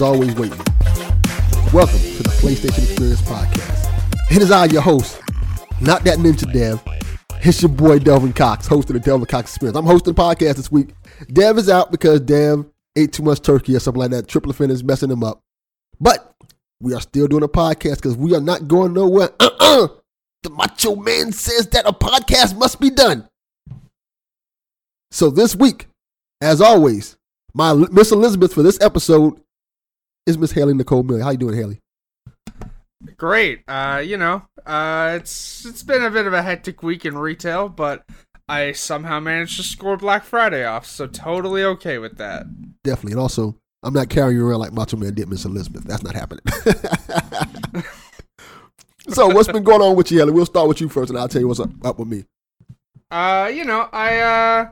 Is always waiting. Welcome to the PlayStation Experience Podcast. It is I, your host, not that ninja Dev. It's your boy Delvin Cox, host of the Delvin Cox Experience. I'm hosting the podcast this week. Dev is out because Dev ate too much turkey or something like that. Tryptophan is messing him up. But we are still doing a podcast because we are not going nowhere. Uh-uh. The Macho Man says that a podcast must be done. So this week, as always, my Miss Elizabeth for this episode is Miss Haley Nicole Miller. How you doing, Haley? Great. Uh, you know, uh, it's it's been a bit of a hectic week in retail, but I somehow managed to score Black Friday off, so totally okay with that. Definitely. And also, I'm not carrying you around like Macho Man did Miss Elizabeth. That's not happening. so what's been going on with you, Haley? We'll start with you first, and I'll tell you what's up, up with me. Uh, you know, I uh,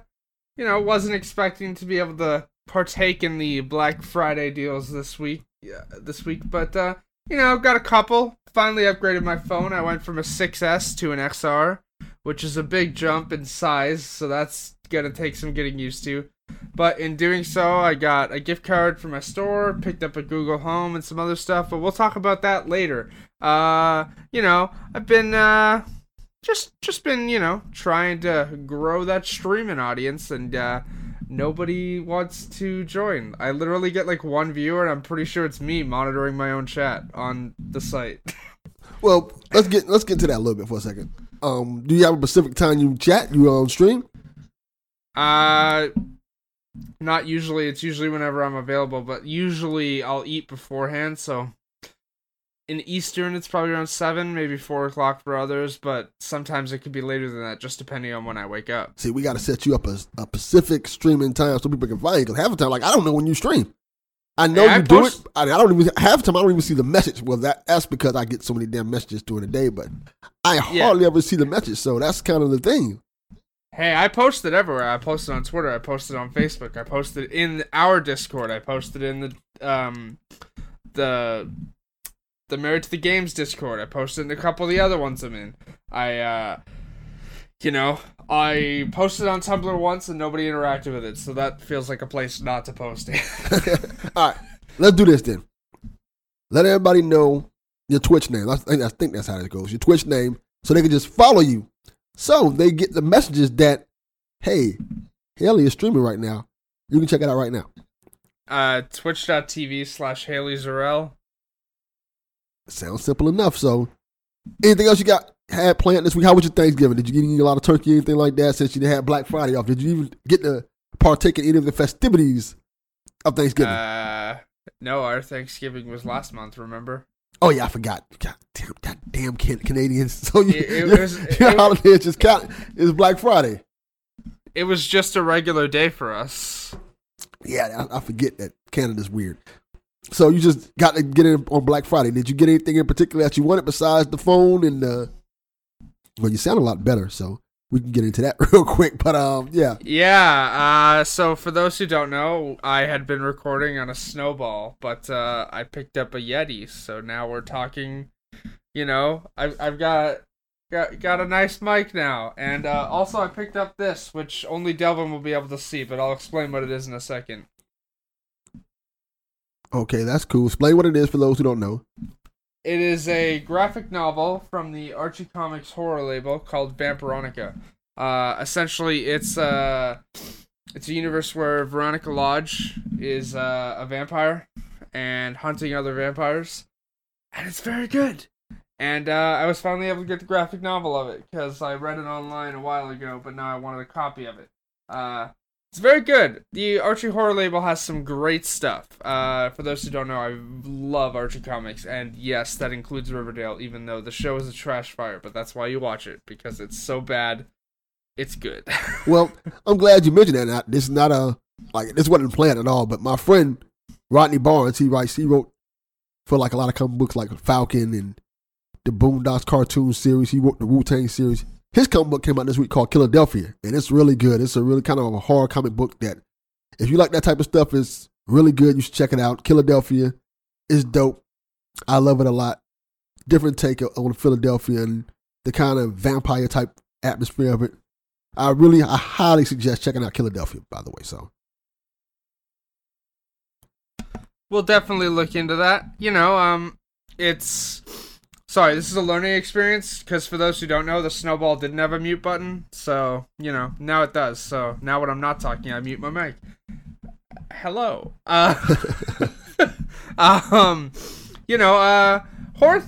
you know, wasn't expecting to be able to partake in the Black Friday deals this week. Yeah, this week, but uh, you know, got a couple. Finally upgraded my phone. I went from a 6S to an XR, which is a big jump in size, so that's gonna take some getting used to. But in doing so, I got a gift card for my store, picked up a Google Home and some other stuff, but we'll talk about that later. Uh, you know, I've been uh just just been, you know, trying to grow that streaming audience and uh nobody wants to join. I literally get like one viewer and I'm pretty sure it's me monitoring my own chat on the site. Well, let's get let's get to that a little bit for a second. Um, do you have a specific time you chat? You on stream? Uh not usually, it's usually whenever I'm available, but usually I'll eat beforehand, so in Eastern it's probably around seven, maybe four o'clock for others, but sometimes it could be later than that, just depending on when I wake up. See, we got to set you up a, a Pacific streaming time so people can find you. Because half the time, like I don't know when you stream. I know Yeah, I you do post- it. I, I don't even half the time I don't even see the message. Well, that that's because I get so many damn messages during the day, but I Yeah. hardly ever see the message. So that's kind of the thing. Hey, I posted everywhere. I posted on Twitter. I posted on Facebook. I posted in our Discord. I posted in the um the the Married to the Games Discord. I posted in a couple of the other ones I'm in. I uh you know, I posted on Tumblr once and nobody interacted with it, so that feels like a place not to post it. All right, let's do this then. Let everybody know your Twitch name. I think, I think that's how it goes. Your Twitch name, so they can just follow you. So they get the messages that, hey, Haley is streaming right now. You can check it out right now. uh twitch.tv slash Haley Zarel. Sounds simple enough. So, anything else you got had planned this week? How was your Thanksgiving? Did you get any, a lot of turkey, anything like that? Since you had Black Friday off, did you even get to partake in any of the festivities of Thanksgiving? Uh no, our Thanksgiving was last month, remember? oh yeah, I forgot. God damn, God damn Can- Canadians. So you, It- it your, was- your it- holiday is just count is Black Friday. It was just a regular day for us. Yeah, I, I forget that Canada's weird. So you just got to get in on Black Friday. Did you get anything in particular that you wanted besides the phone and the? Well, you sound a lot better, so we can get into that real quick. But um, yeah. Yeah, uh, so for those who don't know, I had been recording on a snowball, but uh, I picked up a Yeti, so now we're talking. You know, I've I've got got got a nice mic now, and uh, also I picked up this, which only Delvin will be able to see, but I'll explain what it is in a second. Okay, that's cool. Explain what it is for those who don't know. It is a graphic novel from the Archie Comics horror label called Vampironica. Uh, essentially, it's uh, it's a universe where Veronica Lodge is uh, a vampire and hunting other vampires, and it's very good. And uh, I was finally able to get the graphic novel of it because I read it online a while ago, but now I wanted a copy of it. Uh, It's very good. The Archie horror label has some great stuff. Uh, for those who don't know, I love Archie comics, and yes, that includes Riverdale. Even though the show is a trash fire, but that's why you watch it because it's so bad, it's good. Well, I'm glad you mentioned that. This is not a like this wasn't planned at all. But my friend Rodney Barnes, he writes, he wrote for like a lot of comic books like Falcon and the Boondocks cartoon series. He wrote the Wu Tang series. His comic book came out this week called Killadelphia, and it's really good. It's a really kind of a horror comic book that, if you like that type of stuff, is really good. You should check it out. Killadelphia is dope. I love it a lot. Different take on Philadelphia and the kind of vampire type atmosphere of it. I really, I highly suggest checking out Killadelphia. By the way, so we'll definitely look into that. You know, um, it's sorry, this is a learning experience because for those who don't know, the snowball didn't have a mute button, so you know now it does. So now when I'm not talking, I mute my mic. Hello. Uh, um, you know, uh, horror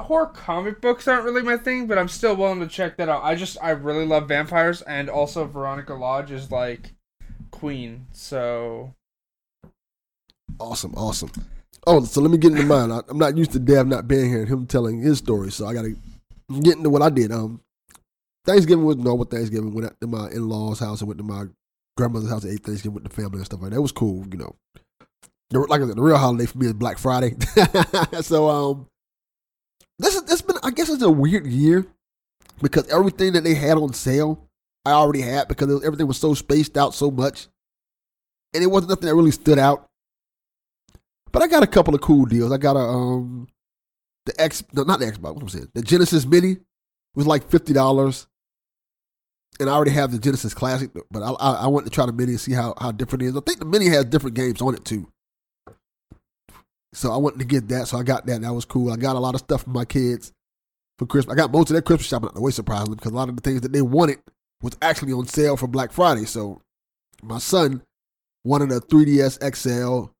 horror comic books aren't really my thing, but I'm still willing to check that out. I just I really love vampires, and also Veronica Lodge is like queen, so awesome, awesome. Oh, so let me get into mine. I, I'm not used to Dev not being here and him telling his story, so I got to get into what I did. Um, Thanksgiving was normal Thanksgiving. Went out to my in laws' house and went to my grandmother's house and ate Thanksgiving with the family and stuff like that. It was cool, you know. Like I said, the real holiday for me is Black Friday. so um, this is this been I guess it's a weird year because everything that they had on sale I already had because was- everything was so spaced out so much, and it wasn't nothing that really stood out. But I got a couple of cool deals. I got a um the X no not the Xbox, what was saying. The Genesis Mini was like fifty dollars. And I already have the Genesis Classic, but I, I I wanted to try the Mini and see how, how different it is. I think the Mini has different games on it too. So I wanted to get that, so I got that. That was cool. I got a lot of stuff for my kids for Christmas. I got most of their Christmas shopping out the way, surprisingly, because a lot of the things that they wanted was actually on sale for Black Friday. So my son wanted a 3DS XL,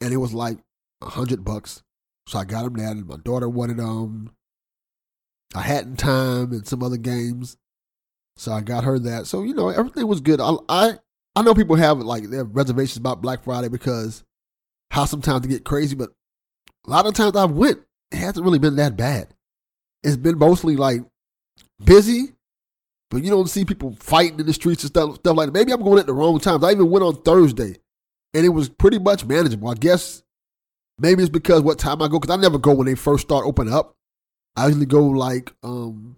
and it was like a hundred bucks. So I got them that, and my daughter wanted them. A Hat in Time and some other games. So I got her that. So you know everything was good. I I, I know people have like their reservations about Black Friday because how sometimes they get crazy, but a lot of times I've went, it hasn't really been that bad. It's been mostly like busy, but you don't see people fighting in the streets and stuff, stuff like that. Maybe I'm going at the wrong times. I even went on Thursday, and it was pretty much manageable. I guess maybe it's because what time I go, because I never go when they first start opening up. I usually go like um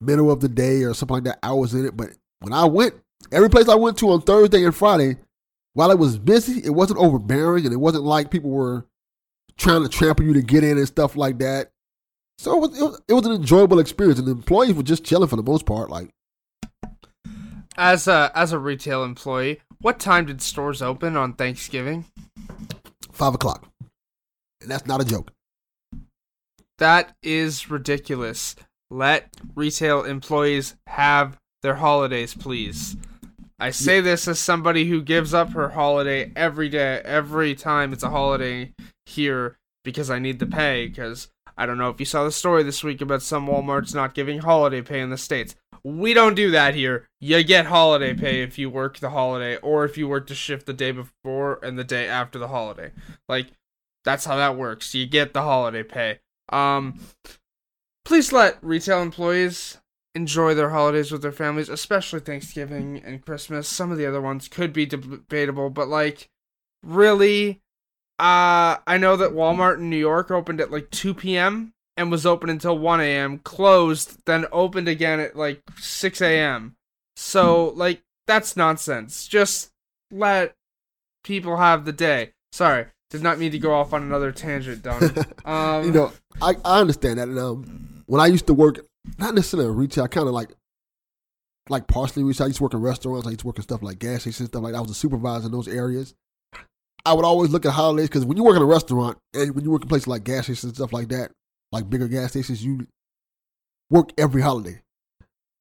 middle of the day or something like that, hours in it. But when I went, every place I went to on Thursday and Friday, while it was busy, it wasn't overbearing and it wasn't like people were trying to trample you to get in and stuff like that. So it was, it was, it was an enjoyable experience, and the employees were just chilling for the most part. Like, as a as a retail employee, what time did stores open on Thanksgiving? five o'clock. And that's not a joke. That is ridiculous. Let retail employees have their holidays, please. I say this as somebody who gives up her holiday every day, every time it's a holiday here because I need the pay. Because I don't know if you saw the story this week about some Walmarts not giving holiday pay in the States. We don't do that here. You get holiday pay if you work the holiday or if you work the shift the day before and the day after the holiday. Like, that's how that works. You get the holiday pay. Um, please let retail employees enjoy their holidays with their families, especially Thanksgiving and Christmas. Some of the other ones could be debatable, but like, really, uh, I know that Walmart in New York opened at like 2 p.m. and was open until 1 a.m., closed, then opened again at like 6 a.m. So, like, that's nonsense. Just let people have the day. Sorry, did not mean to go off on another tangent, Don. Um, you know, I, I understand that. And, um, when I used to work, not necessarily retail, I kind of like, like partially retail. I used to work in restaurants. I used to work in stuff like gas stations and stuff like that. I was a supervisor in those areas. I would always look at holidays because when you work in a restaurant and when you work in places like gas stations and stuff like that, like bigger gas stations, you work every holiday.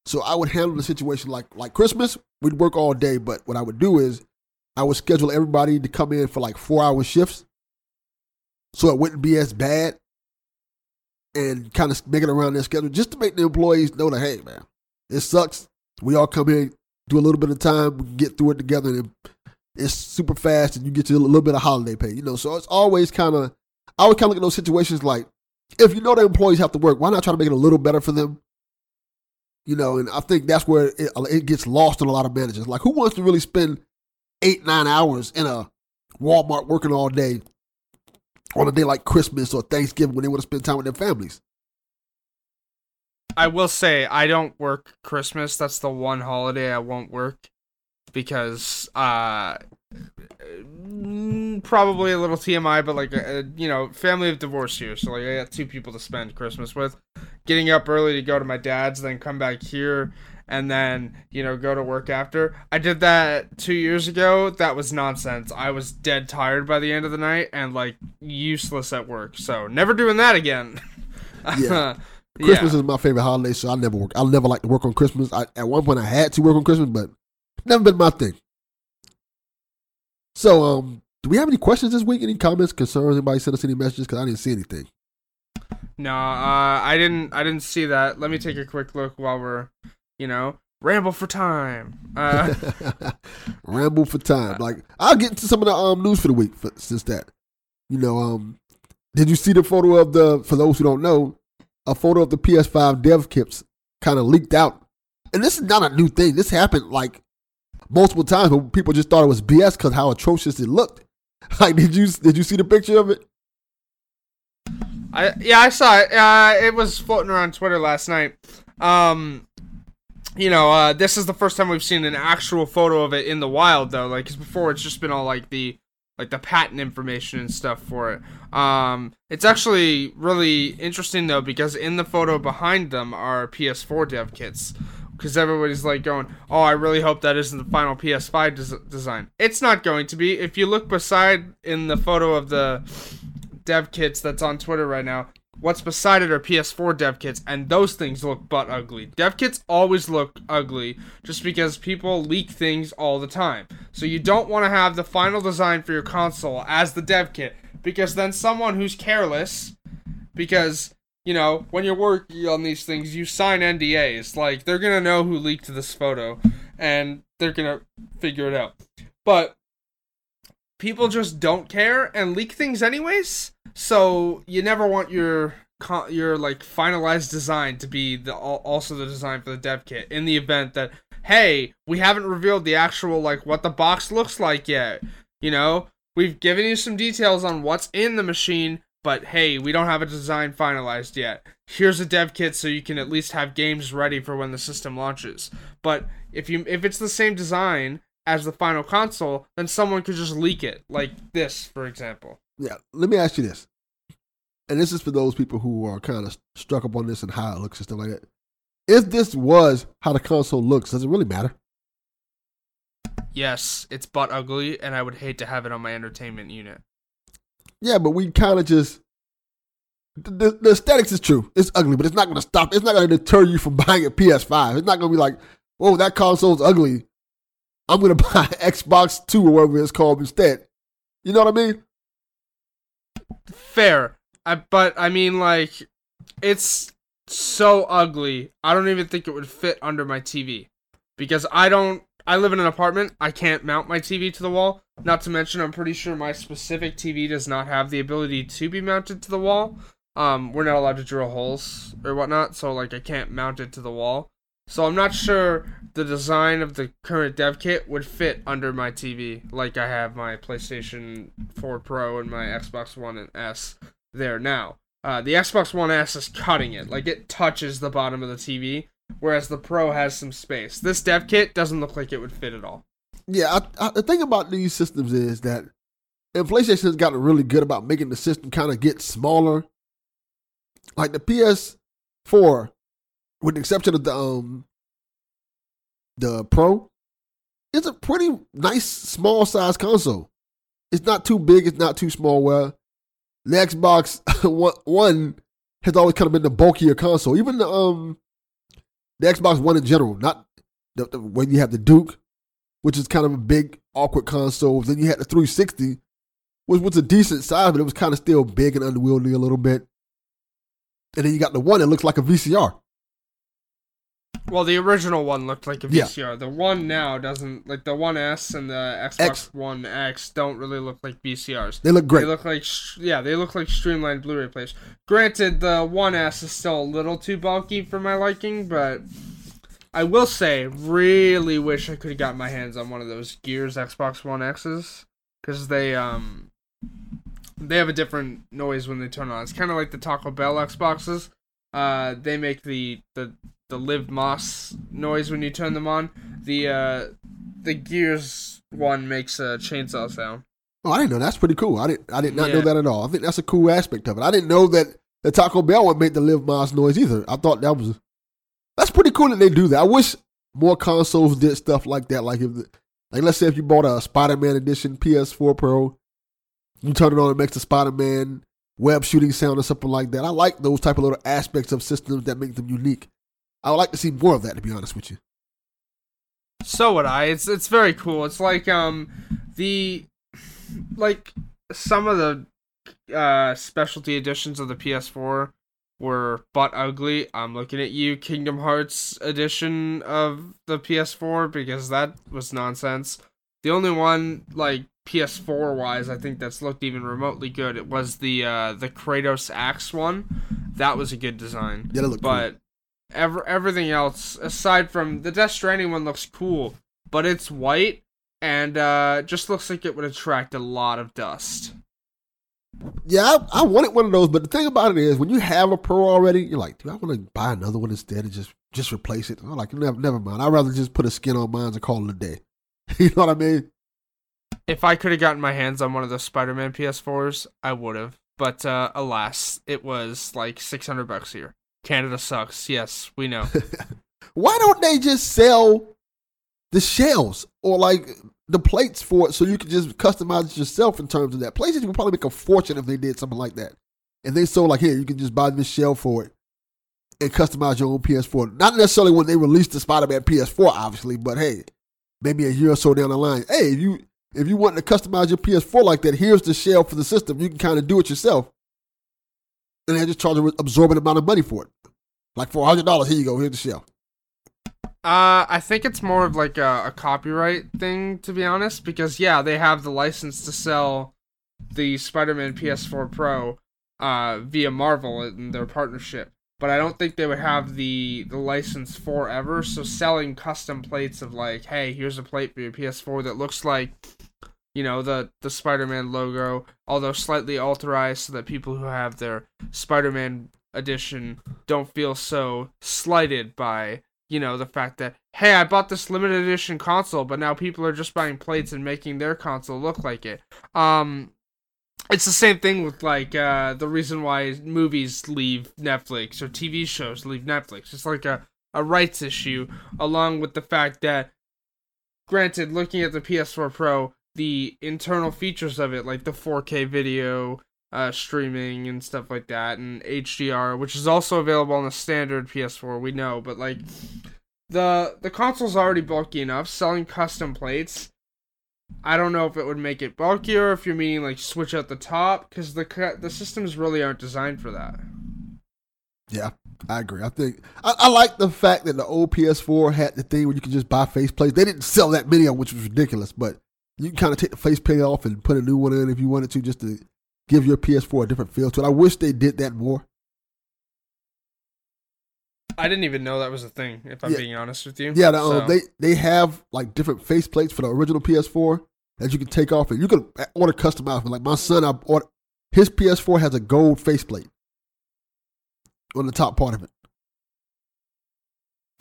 So I would handle the situation like like Christmas, we'd work all day, but what I would do is I would schedule everybody to come in for like four hour shifts so it wouldn't be as bad and kind of make it around their schedule just to make the employees know that, hey, man, it sucks. We all come here do a little bit of time, we get through it together, and it's super fast, and you get to a little bit of holiday pay. You know, so it's always kind of I would kind of look at those situations like if you know the employees have to work, why not try to make it a little better for them? You know, and I think that's where it, it gets lost on a lot of managers. Like, who wants to really spend eight nine hours in a Walmart working all day on a day like Christmas or Thanksgiving when they want to spend time with their families? I will say I don't work Christmas. That's the one holiday I won't work because uh probably a little TMI, but like uh, you know, family of divorce here, so like I got two people to spend Christmas with. Getting up early to go to my dad's, then come back here, and then you know go to work after. I did that two years ago. That was nonsense. I was dead tired by the end of the night and like useless at work. So never doing that again. Yeah. Christmas yeah. is my favorite holiday, so I never work. I never like to work on Christmas. I, at one point, I had to work on Christmas, but never been my thing. So, um, do we have any questions this week? Any comments, concerns? Anybody send us any messages? Because I didn't see anything. No, uh, I didn't. I didn't see that. Let me take a quick look while we're, you know, ramble for time. Uh, ramble for time. Like I'll get into some of the um news for the week for, since that. You know, um, did you see the photo of the? For those who don't know, a photo of the PS5 dev kits kind of leaked out, and this is not a new thing. This happened like multiple times, but people just thought it was BS because how atrocious it looked. Like, did you did you see the picture of it? I yeah, I saw it. Uh, it was floating around Twitter last night. Um, you know, uh, this is the first time we've seen an actual photo of it in the wild, though. Like, cause before it's just been all like the like the patent information and stuff for it. Um, it's actually really interesting though because in the photo behind them are PS4 dev kits. Because everybody's like going, oh, I really hope that isn't the final PS5 des- design. It's not going to be. If you look beside in the photo of the dev kits that's on Twitter right now, what's beside it are PS4 dev kits, and those things look butt ugly. Dev kits always look ugly just because people leak things all the time. So you don't want to have the final design for your console as the dev kit because then someone who's careless, because you know when you're working on these things, you sign NDAs. Like they're gonna know who leaked this photo, and they're gonna figure it out. But people just don't care and leak things anyways. So you never want your your like finalized design to be the also the design for the dev kit in the event that hey we haven't revealed the actual like what the box looks like yet. You know we've given you some details on what's in the machine. But hey, we don't have a design finalized yet. Here's a dev kit so you can at least have games ready for when the system launches. But if you if it's the same design as the final console, then someone could just leak it, like this, for example. Yeah, let me ask you this, and this is for those people who are kind of stuck up on this and how it looks and stuff like that. If this was how the console looks, does it really matter? Yes, it's butt ugly, and I would hate to have it on my entertainment unit. Yeah, but we kind of just the, the, aesthetics is true. It's ugly, but it's not going to stop. It's not going to deter you from buying a PS5. It's not going to be like, "Whoa, that console's ugly. I'm gonna buy Xbox Two or whatever it's called instead. You know what I mean? Fair, I, but I mean like it's so ugly. I don't even think it would fit under my TV because I don't. I live in an apartment. I can't mount my TV to the wall. Not to mention, I'm pretty sure my specific TV does not have the ability to be mounted to the wall. Um, we're not allowed to drill holes or whatnot, so like I can't mount it to the wall. So I'm not sure the design of the current dev kit would fit under my TV, like I have my PlayStation 4 Pro and my Xbox One and S there now. Uh, the Xbox One S is cutting it, like it touches the bottom of the TV, whereas the Pro has some space. This dev kit doesn't look like it would fit at all. Yeah, I, I, the thing about these systems is that and PlayStation has gotten really good about making the system kind of get smaller. Like the PS4 with the exception of the um the Pro, it's a pretty nice small size console. It's not too big, it's not too small. Well, the Xbox One has always kind of been the bulkier console. Even the um the Xbox One in general, not the, the when you have the Duke, which is kind of a big awkward console. Then you had the 360, which was a decent size, but it was kind of still big and unwieldy a little bit. And then you got the one that looks like a VCR. Well, the original one looked like a Yeah. VCR. The one now doesn't. Like the One S and the Xbox X. One X don't really look like VCRs. They look great. They look like sh- yeah, they look like streamlined Blu-ray players. Granted, the One S is still a little too bulky for my liking, but I will say, really wish I could have gotten my hands on one of those Gears Xbox One X's because they um they have a different noise when they turn on. It's kind of like the Taco Bell Xboxes. Uh, they make the the the Live Más noise when you turn them on. The uh the Gears one makes a chainsaw sound. Oh, I didn't know. That's pretty cool. I didn't. I did not know that at all. I think that's a cool aspect of it. I didn't know that the Taco Bell one made the Live Más noise either. I thought that was. That's pretty cool that they do that. I wish more consoles did stuff like that. Like if, the, like let's say if you bought a Spider-Man edition PS4 Pro, you turn it on, it makes the Spider-Man web shooting sound or something like that. I like those type of little aspects of systems that make them unique. I would like to see more of that. To be honest with you. So would I. It's it's very cool. It's like um the like some of the uh specialty editions of the PS4 were butt ugly. I'm looking at you, Kingdom Hearts edition of the PS4 because that was nonsense. The only one like PS4 wise, I think that's looked even remotely good. It was the uh the Kratos Axe one. That was a good design. Yeah, that look cool. Ever everything else aside from the Death Stranding one looks cool, but it's white and uh just looks like it would attract a lot of dust. Yeah, I, I wanted one of those, but the thing about it is, when you have a Pro already, you're like, do I want to buy another one instead and just just replace it? I'm like, never, never mind. I'd rather just put a skin on mine and call it a day. you know what I mean? If I could have gotten my hands on one of those Spider-Man PS4s, I would have. But uh alas, it was like 600 bucks here. Canada sucks. Yes, we know. Why don't they just sell the shells or like the plates for it so you can just customize it yourself in terms of that? Places would probably make a fortune if they did something like that. And they sold like, here, you can just buy this shell for it and customize your own PS4. Not necessarily when they released the Spider-Man PS4, obviously, but hey, maybe a year or so down the line. Hey, if you if you want to customize your PS4 like that, here's the shell for the system. You can kind of do it yourself. And they just charge an absorbent amount of money for it. Like for hundred dollars, here you go, here's the shell. Uh, I think it's more of like a, a copyright thing, to be honest, because yeah, they have the license to sell the Spider-Man PS4 Pro uh, via Marvel in their partnership, but I don't think they would have the the license forever. So selling custom plates of like, hey, here's a plate for your PS4 that looks like, you know, the the Spider-Man logo, although slightly alterized so that people who have their Spider-Man edition don't feel so slighted by you know the fact that hey i bought this limited edition console but now people are just buying plates and making their console look like it. Um it's the same thing with like uh the reason why movies leave netflix or tv shows leave netflix. It's like a, a rights issue along with the fact that granted looking at the ps4 pro the internal features of it like the 4k video uh, streaming and stuff like that, and HDR, which is also available on the standard PS4. We know, but like the the console's already bulky enough. Selling custom plates, I don't know if it would make it bulkier. If you're meaning like switch out the top, because the the systems really aren't designed for that. Yeah, I agree. I think I, I like the fact that the old PS4 had the thing where you could just buy faceplates. They didn't sell that many of which was ridiculous, but you can kind of take the face faceplate off and put a new one in if you wanted to, just to give your PS4 a different feel to it. I wish they did that more. I didn't even know that was a thing. If I'm Yeah. being honest with you. Yeah, the, um, So- they they have like different faceplates for the original PS4 that you can take off and you can order customized. Like my son, I ordered his PS4 has a gold faceplate on the top part of it.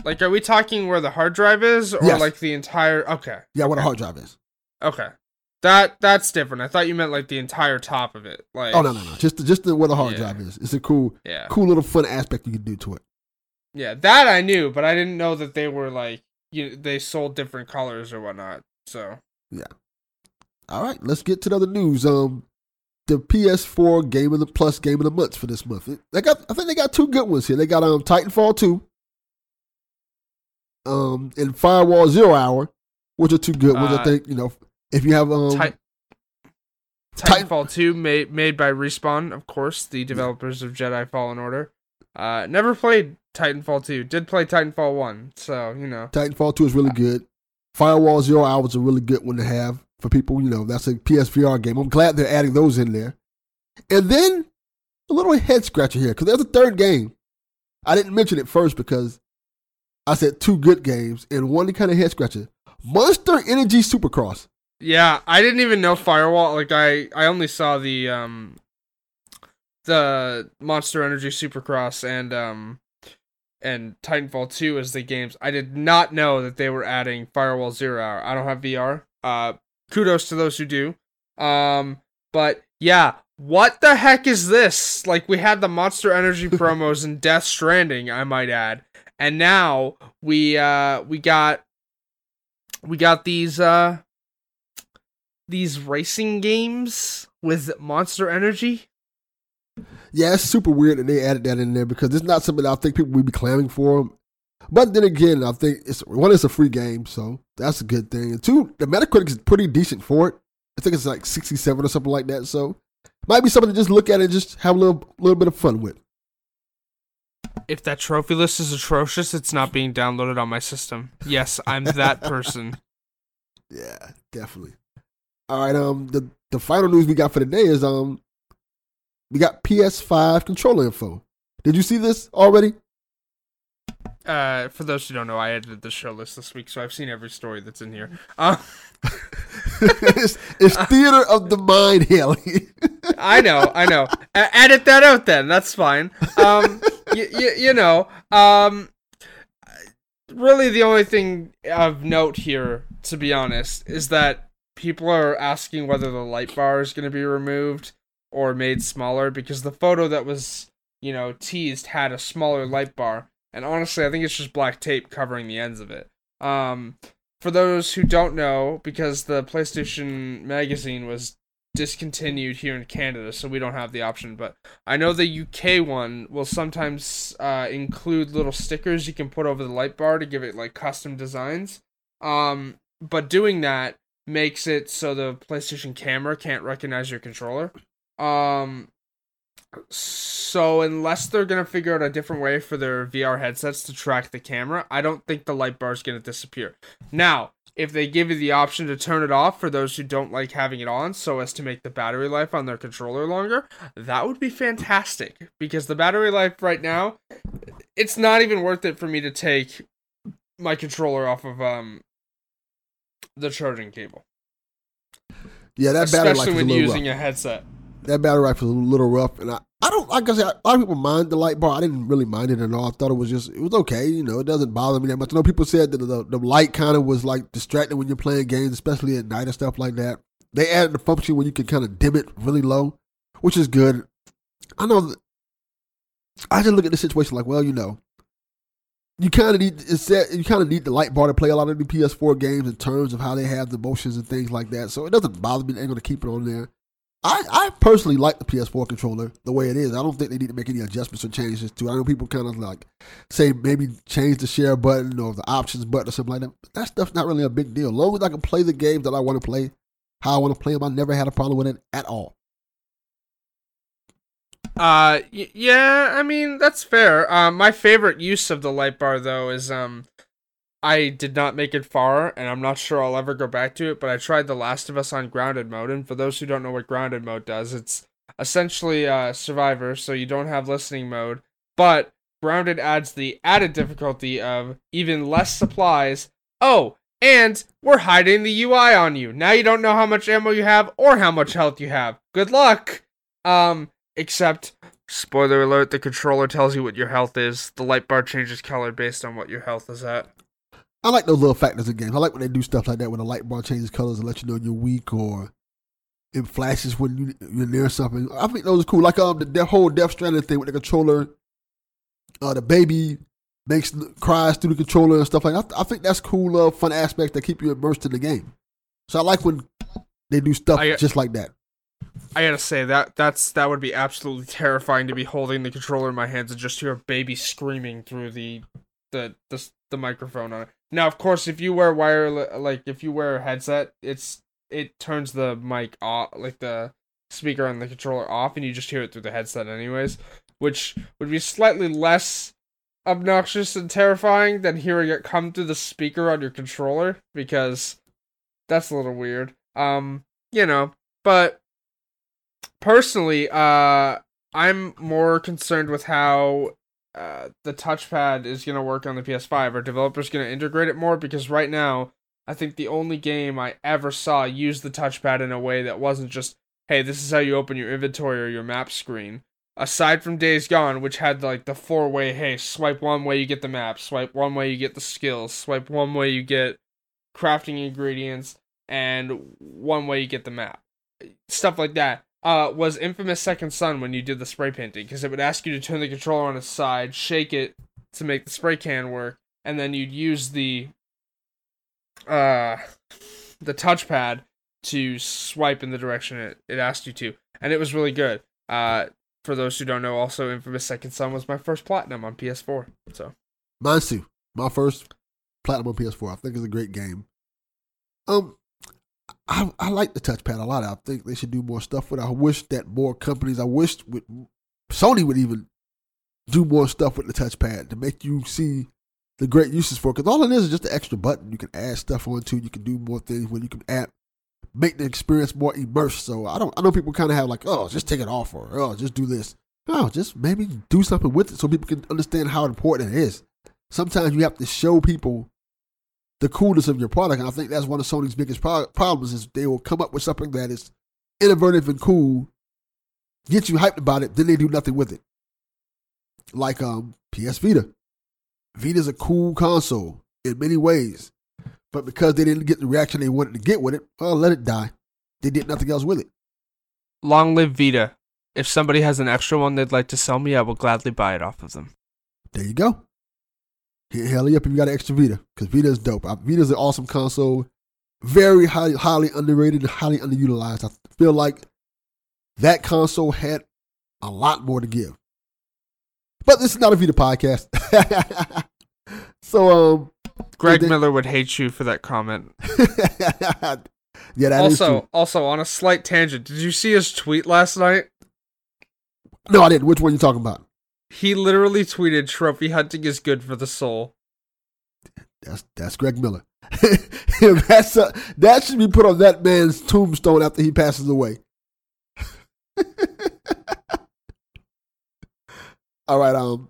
like, are we talking where the hard drive is, or Yes. like the entire? Okay, Yeah, what a Okay. hard drive is. okay, that that's different. I thought you meant like the entire top of it. Like, Oh no no no, just the, just the, what a hard Yeah. drive is. It's a cool yeah. cool little fun aspect you can do to it. Yeah, that I knew, but I didn't know that they were like you. They sold different colors or whatnot. So yeah. All right, let's get to the other news. Um, the PS4 game of the plus game of the month for this month. They got, I think they got two good ones here. They got um Titanfall two, um, and Firewall Zero Hour, which are two good ones. I Uh, think you know if you have um Titan- Titanfall two made made by Respawn, of course, the developers of Jedi Fallen Order. Uh, never played Titanfall 2. Did play Titanfall 1, so, you know. Titanfall 2 is really good. Firewall Zero Hour is a really good one to have for people. You know, that's a PSVR game. I'm glad they're adding those in there. And then a little head scratcher here because there's a third game. I didn't mention it first because I said two good games and one kind of head scratcher. Monster Energy Supercross. Yeah, I didn't even know Firewall. Like I, I only saw the um, the Monster Energy Supercross and um, and Titanfall 2 as the games. I did not know that they were adding Firewall Zero Hour. I don't have VR. Uh, kudos to those who do. Um, but yeah, what the heck is this? Like we had the Monster Energy promos in Death Stranding, I might add, and now we uh we got we got these uh these racing games with Monster Energy. Yeah, it's super weird that they added that in there because it's not something I think people would be clamming for. But then again, I think it's one, it's a free game, so that's a good thing. And two, the Metacritic is pretty decent for it. I think it's like 67 or something like that. So might be something to just look at and just have a little little bit of fun with. If that trophy list is atrocious, it's not being downloaded on my system. Yes, I'm that person. Yeah, definitely. All right, um, the the final news we got for today is um, we got PS5 controller info. Did you see this already? Uh, for those who don't know, I edited the show list this week, so I've seen every story that's in here. Uh, it's, it's theater of the mind, Haley. I know, I know. A- edit that out, then. That's fine. Um, y- y- you know, um, really, the only thing of note here, to be honest, is that people are asking whether the light bar is going to be removed or made smaller because the photo that was, you know, teased had a smaller light bar. And honestly, I think it's just black tape covering the ends of it. Um, for those who don't know, because the PlayStation Magazine was discontinued here in Canada, so we don't have the option. But I know the UK one will sometimes uh, include little stickers you can put over the light bar to give it like custom designs. Um, but doing that makes it so the PlayStation camera can't recognize your controller. Um, so unless they're gonna figure out a different way for their VR headsets to track the camera, I don't think the light bar is gonna disappear. Now, if they give you the option to turn it off for those who don't like having it on so as to make the battery life on their controller longer, that would be fantastic because the battery life right now it's not even worth it for me to take my controller off of um the charging cable. Yeah, that battery Especially when using rough. a headset. That battery life is a little rough, and I, I don't like I said. A lot of people mind the light bar. I didn't really mind it at all. I thought it was just it was okay. You know, it doesn't bother me that much. I know people said that the, the light kind of was like distracting when you're playing games, especially at night and stuff like that. They added the function where you can kind of dim it really low, which is good. I know. That, I just look at the situation like, well, you know, you kind of need it's you kind of need the light bar to play a lot of the PS4 games in terms of how they have the motions and things like that. So it doesn't bother me. They're going to keep it on there. I, I personally like the PS4 controller the way it is. I don't think they need to make any adjustments or changes to it. I know people kind of like say maybe change the share button or the options button or something like that. But that stuff's not really a big deal. As long as I can play the games that I want to play, how I want to play them, I never had a problem with it at all. Uh, y- yeah, I mean that's fair. Um, my favorite use of the light bar though is um, I did not make it far, and I'm not sure I'll ever go back to it. But I tried The Last of Us on grounded mode, and for those who don't know what grounded mode does, it's essentially uh Survivor, so you don't have listening mode, but grounded adds the added difficulty of even less supplies. Oh, and we're hiding the UI on you. Now you don't know how much ammo you have or how much health you have. Good luck. Um, except spoiler alert, the controller tells you what your health is. The light bar changes color based on what your health is at. I like those little factors in games. I like when they do stuff like that when the light bar changes colors and let you know you're weak or it flashes when you, you're near something. I think those are cool. Like um the, the whole Death Stranding thing with the controller, uh, the baby makes cries through the controller and stuff like that. I, I think that's cool, uh, fun aspects that keep you immersed in the game. So I like when they do stuff I- just like that. I gotta say that that's that would be absolutely terrifying to be holding the controller in my hands and just hear a baby screaming through the the the, the microphone on it. Now, of course, if you wear wire like if you wear a headset, it's it turns the mic off, like the speaker on the controller off, and you just hear it through the headset anyways, which would be slightly less obnoxious and terrifying than hearing it come through the speaker on your controller because that's a little weird. Um, you know, but personally, uh, I'm more concerned with how uh, the touchpad is going to work on the PS5. Are developers going to integrate it more? Because right now, I think the only game I ever saw use the touchpad in a way that wasn't just, hey, this is how you open your inventory or your map screen. Aside from Days Gone, which had like the four way, hey, swipe one way you get the map, swipe one way you get the skills, swipe one way you get crafting ingredients, and one way you get the map. Stuff like that. Uh, was Infamous Second Son when you did the spray painting, because it would ask you to turn the controller on its side, shake it to make the spray can work, and then you'd use the uh the touchpad to swipe in the direction it, it asked you to. And it was really good. Uh for those who don't know, also Infamous Second Son was my first platinum on PS4. So Mine too. My first platinum on PS4. I think it's a great game. Um, I I like the touchpad a lot. I think they should do more stuff with it. I wish that more companies. I wish with Sony would even do more stuff with the touchpad to make you see the great uses for it. Because all it is is just an extra button you can add stuff onto. You can do more things when you can add make the experience more immersed. So I don't I know people kind of have like oh just take it off or oh just do this. No, just maybe do something with it so people can understand how important it is. Sometimes you have to show people the coolness of your product, and I think that's one of Sony's biggest pro- problems is they will come up with something that is innovative and cool, get you hyped about it, then they do nothing with it. Like um PS Vita. Vita's a cool console in many ways, but because they didn't get the reaction they wanted to get with it, well, let it die. They did nothing else with it. long live Vita. If somebody has an extra one they'd like to sell me, I will gladly buy it off of them. There you go. Hit Haley up if you got an extra Vita, because Vita is dope. Vita is an awesome console, very highly, highly underrated and highly underutilized. I feel like that console had a lot more to give. But this is not a Vita podcast. so, um, Greg they- Miller would hate you for that comment. yeah, that is also, true. also on a slight tangent, did you see his tweet last night? No, I didn't. Which one are you talking about? He literally tweeted, "Trophy hunting is good for the soul." That's that's Greg Miller. that's a, that should be put on that man's tombstone after he passes away. All right, um,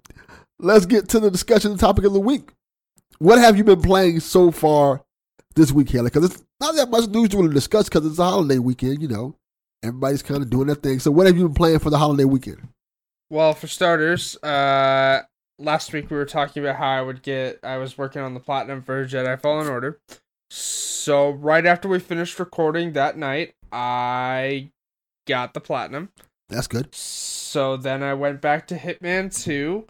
let's get to the discussion the topic of the week. What have you been playing so far this week, Haley? Because it's not that much news to really discuss because it's a holiday weekend. You know, everybody's kind of doing their thing. So, what have you been playing for the holiday weekend? Well, for starters, uh, last week we were talking about how I would get. I was working on the platinum for Jedi Fallen Order. So right after we finished recording that night, I got the platinum. That's good. So then I went back to Hitman 2,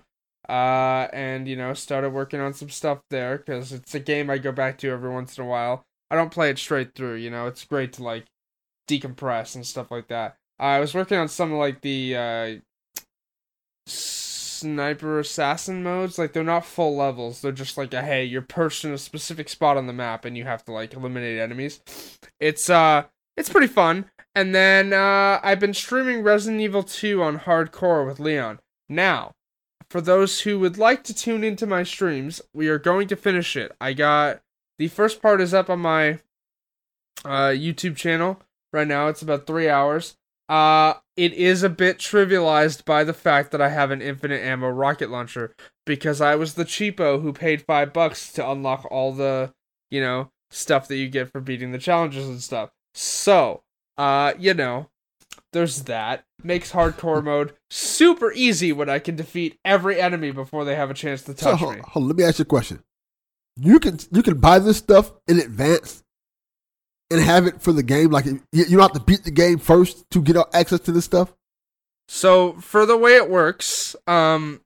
uh, and you know started working on some stuff there because it's a game I go back to every once in a while. I don't play it straight through, you know. It's great to like decompress and stuff like that. I was working on some like the uh, sniper assassin modes. Like they're not full levels. They're just like a hey, you're perched in a specific spot on the map and you have to like eliminate enemies. It's uh, it's pretty fun. And then uh, I've been streaming Resident Evil 2 on hardcore with Leon. Now, for those who would like to tune into my streams, we are going to finish it. I got the first part is up on my uh, YouTube channel right now. It's about three hours. Uh, it is a bit trivialized by the fact that I have an infinite ammo rocket launcher because I was the cheapo who paid five bucks to unlock all the, you know, stuff that you get for beating the challenges and stuff. So, uh, you know, there's that. Makes hardcore mode super easy when I can defeat every enemy before they have a chance to So touch hold, me. hold let me ask you a question. You can you can buy this stuff in advance and have it for the game. Like you, you don't have to beat the game first to get access to this stuff. So for the way it works, um,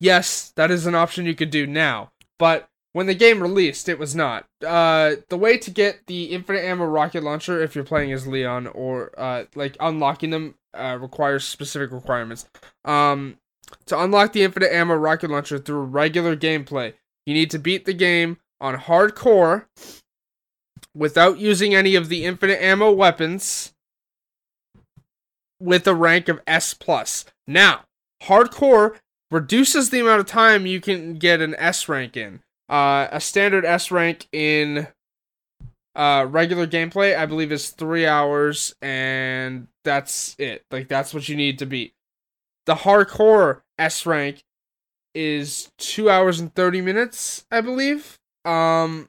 yes, that is an option you could do now. But when the game released, it was not. Uh, the way to get the infinite ammo rocket launcher, if you're playing as Leon, or uh, like unlocking them, uh, requires specific requirements. Um, to unlock the infinite ammo rocket launcher through regular gameplay, you need to beat the game on hardcore without using any of the infinite ammo weapons with a rank of S plus. Now, hardcore reduces the amount of time you can get an S rank in. Uh, a standard S rank in uh, regular gameplay, I believe, is three hours, and that's it. Like that's what you need to beat. The hardcore S rank is two hours and thirty minutes, I believe. Um,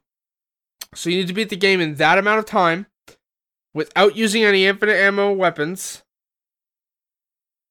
so you need to beat the game in that amount of time without using any infinite ammo weapons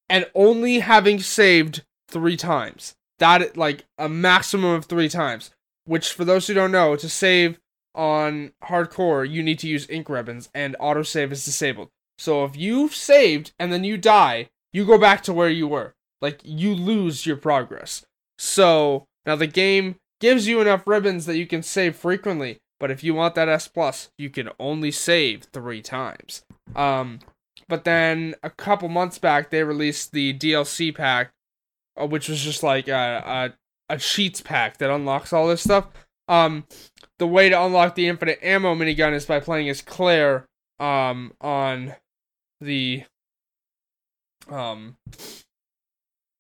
and only having saved three times. That like a maximum of three times. Which, for those who don't know, to save on hardcore, you need to use ink ribbons, and autosave is disabled. So if you've saved and then you die, you go back to where you were. Like you lose your progress. So now the game gives you enough ribbons that you can save frequently, but if you want that S plus, you can only save three times. Um, but then a couple months back, they released the DLC pack, uh, which was just like a, a a cheats pack that unlocks all this stuff. Um, the way to unlock the infinite ammo minigun is by playing as Claire um on the um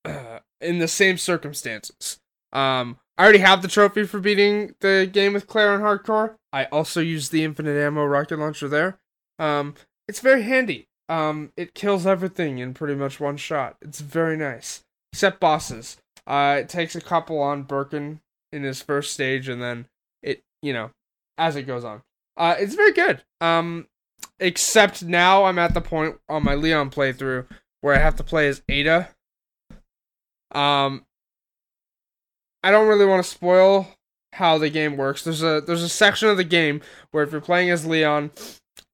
uh, in the same circumstances. Um I already have the trophy for beating the game with Claire on hardcore. I also use the infinite ammo rocket launcher there. Um it's very handy. Um it kills everything in pretty much one shot. It's very nice. Except bosses. Uh it takes a couple on Birkin in his first stage and then it, you know, as it goes on. Uh it's very good. Um except now I'm at the point on my Leon playthrough where I have to play as Ada. Um I don't really want to spoil how the game works. There's a there's a section of the game where if you're playing as Leon,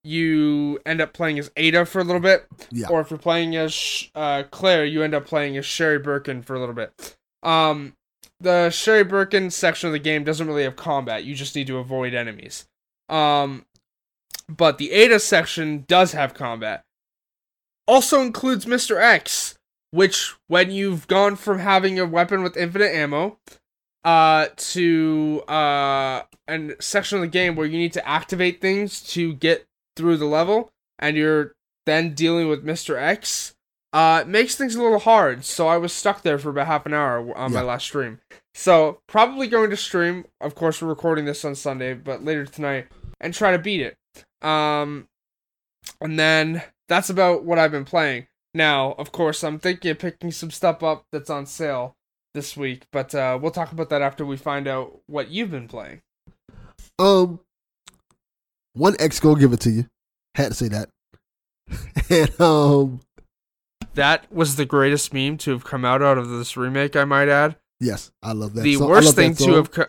you end up playing as Ada for a little bit, Yeah. or if you're playing as uh, Claire, you end up playing as Sherry Birkin for a little bit. Um, the Sherry Birkin section of the game doesn't really have combat. You just need to avoid enemies. Um, but the Ada section does have combat. Also includes Mr. X, which when you've gone from having a weapon with infinite ammo uh to uh a section of the game where you need to activate things to get through the level and you're then dealing with Mr. X uh makes things a little hard. So I was stuck there for about half an hour on my last stream. So probably going to stream of course we're recording this on Sunday but later tonight and try to beat it. Um and then that's about what I've been playing now, of course, I'm thinking of picking some stuff up that's on sale this week, but uh, we'll talk about that after we find out what you've been playing. Um, one X gonna give it to you. Had to say that. and um, That was the greatest meme to have come out out of this remake, I might add. yes, I love that. the song. Worst thing to have co-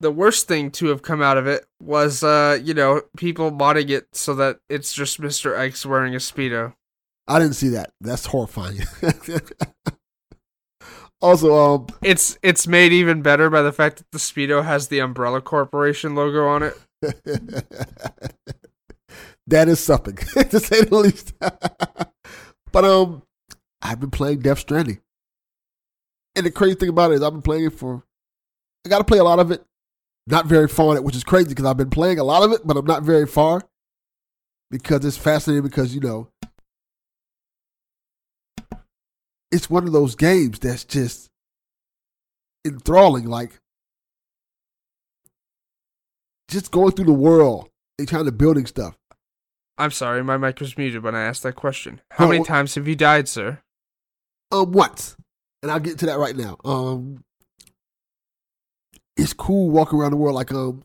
the worst thing to have come out of it was uh, you know, people modding it so that it's just Mr. X wearing a speedo. I didn't see that. That's horrifying. also, um, It's it's made even better by the fact that the speedo has the Umbrella Corporation logo on it. that is something to say the least. but um, I've been playing Death Stranding, and the crazy thing about it is I've been playing it for. I got to play a lot of it, not very far on it, which is crazy because I've been playing a lot of it, but I'm not very far because it's fascinating. Because you know, it's one of those games that's just enthralling. Like just going through the world and trying to building stuff. I'm sorry, my mic was muted when I asked that question. How Oh, many times have you died, sir? Um, once, and I'll get to that right now. Um, it's cool walking around the world. Like, um,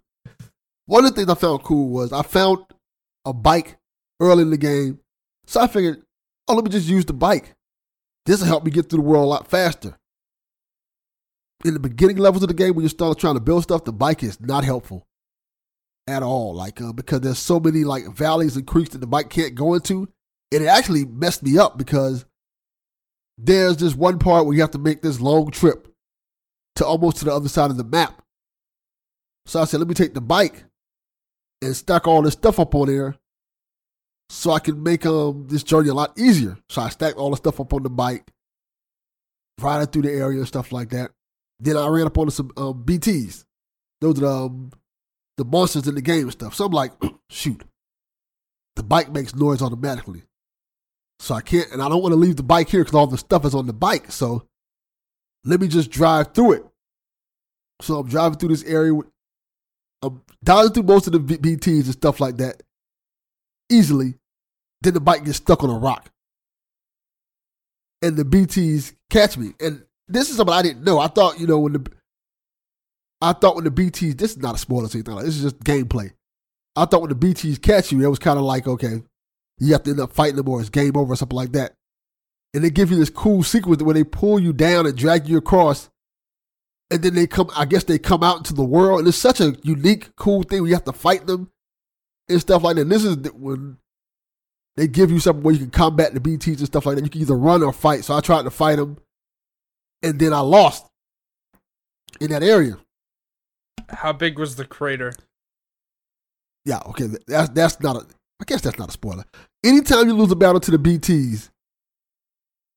one of the things I found cool was I found a bike early in the game, so I figured, oh, let me just use the bike. This will help me get through the world a lot faster. In the beginning levels of the game, when you start trying to build stuff, the bike is not helpful at all. Like, uh, because there's so many like valleys and creeks that the bike can't go into, and it actually messed me up because there's this one part where you have to make this long trip to almost to the other side of the map. So I said, let me take the bike and stack all this stuff up on there so I can make um this journey a lot easier. So I stacked all the stuff up on the bike, riding through the area and stuff like that. Then I ran up on some um, BTs. Those are the, um, the monsters in the game and stuff. So I'm like, shoot, the bike makes noise automatically. So I can't, and I don't want to leave the bike here because all the stuff is on the bike. So let me just drive through it. So I'm driving through this area. With, I'm driving through most of the BTs and stuff like that easily. Then the bike gets stuck on a rock. And the BTs catch me. And this is something I didn't know. I thought, you know, when the I thought when the BTs, this is not a spoiler or anything like this is just gameplay. I thought when the BTs catch you, it was kind of like, okay, you have to end up fighting them or it's game over or something like that. And they give you this cool sequence where they pull you down and drag you across. And then they come, I guess they come out into the world. And it's such a unique, cool thing you have to fight them and stuff like that. And this is when they give you something where you can combat the BTs and stuff like that. You can either run or fight. So I tried to fight them. And then I lost in that area. How big was the crater? Yeah, okay. That's that's not a I guess that's not a spoiler. Anytime you lose a battle to the BTs,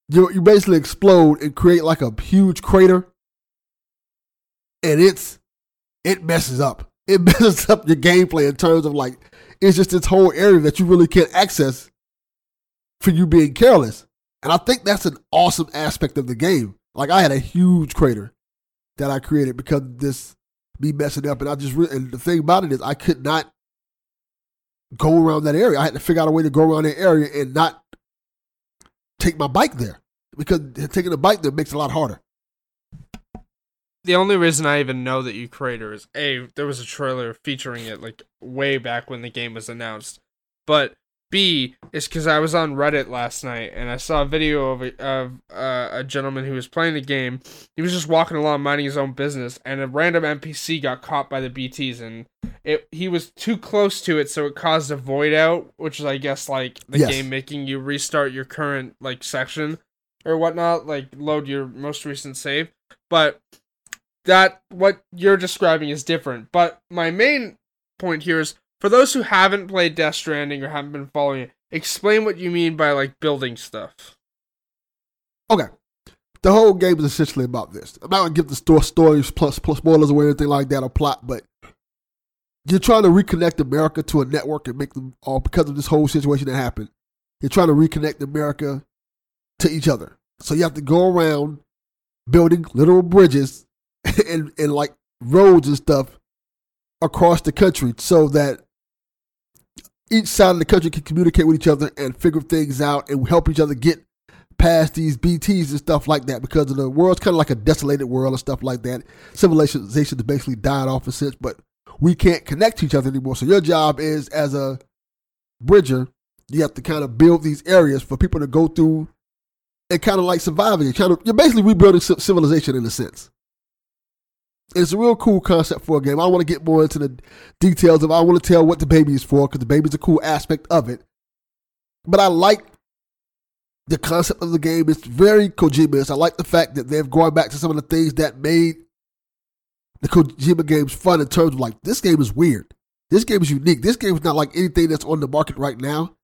you you basically explode and create like a huge crater, and it's it messes up. It messes up your gameplay in terms of like it's just this whole area that you really can't access for you being careless. And I think that's an awesome aspect of the game. Like I had a huge crater that I created because this me messing up, and I just re- and the thing about it is I could not go around that area. I had to figure out a way to go around that area and not take my bike there because taking the bike there makes it a lot harder. The only reason I even know that you crater is a there was a trailer featuring it like way back when the game was announced, but B is because I was on Reddit last night and I saw a video of a, of uh, a gentleman who was playing the game. He was just walking along minding his own business, and a random NPC got caught by the BTs, and it he was too close to it, so it caused a void out, which is I guess like the Yes. game making you restart your current like section or whatnot, like load your most recent save. But that what you're describing is different. But my main point here is for those who haven't played Death Stranding or haven't been following it, explain what you mean by like building stuff. Okay. The whole game is essentially about this. I'm not gonna give the store stories plus, plus spoilers or anything like that or plot, but you're trying to reconnect America to a network and make them all because of this whole situation that happened. You're trying to reconnect America to each other. So you have to go around building literal bridges and, and like roads and stuff across the country so that each side of the country can communicate with each other and figure things out and help each other get past these BTs and stuff like that because the world's kind of like a desolated world and stuff like that. Civilization has basically died off a sense, but we can't connect to each other anymore. So your job is as a bridger, you have to kind of build these areas for people to go through and kind of like surviving. You're, kind of, you're basically rebuilding civilization in a sense. It's a real cool concept for a game. I want to get more into the details of. I want to tell what the baby is for because the baby's a cool aspect of it. But I like the concept of the game. It's very Kojima. I like the fact that they've gone back to some of the things that made the Kojima games fun in terms of like this game is weird. This game is unique. This game is not like anything that's on the market right now.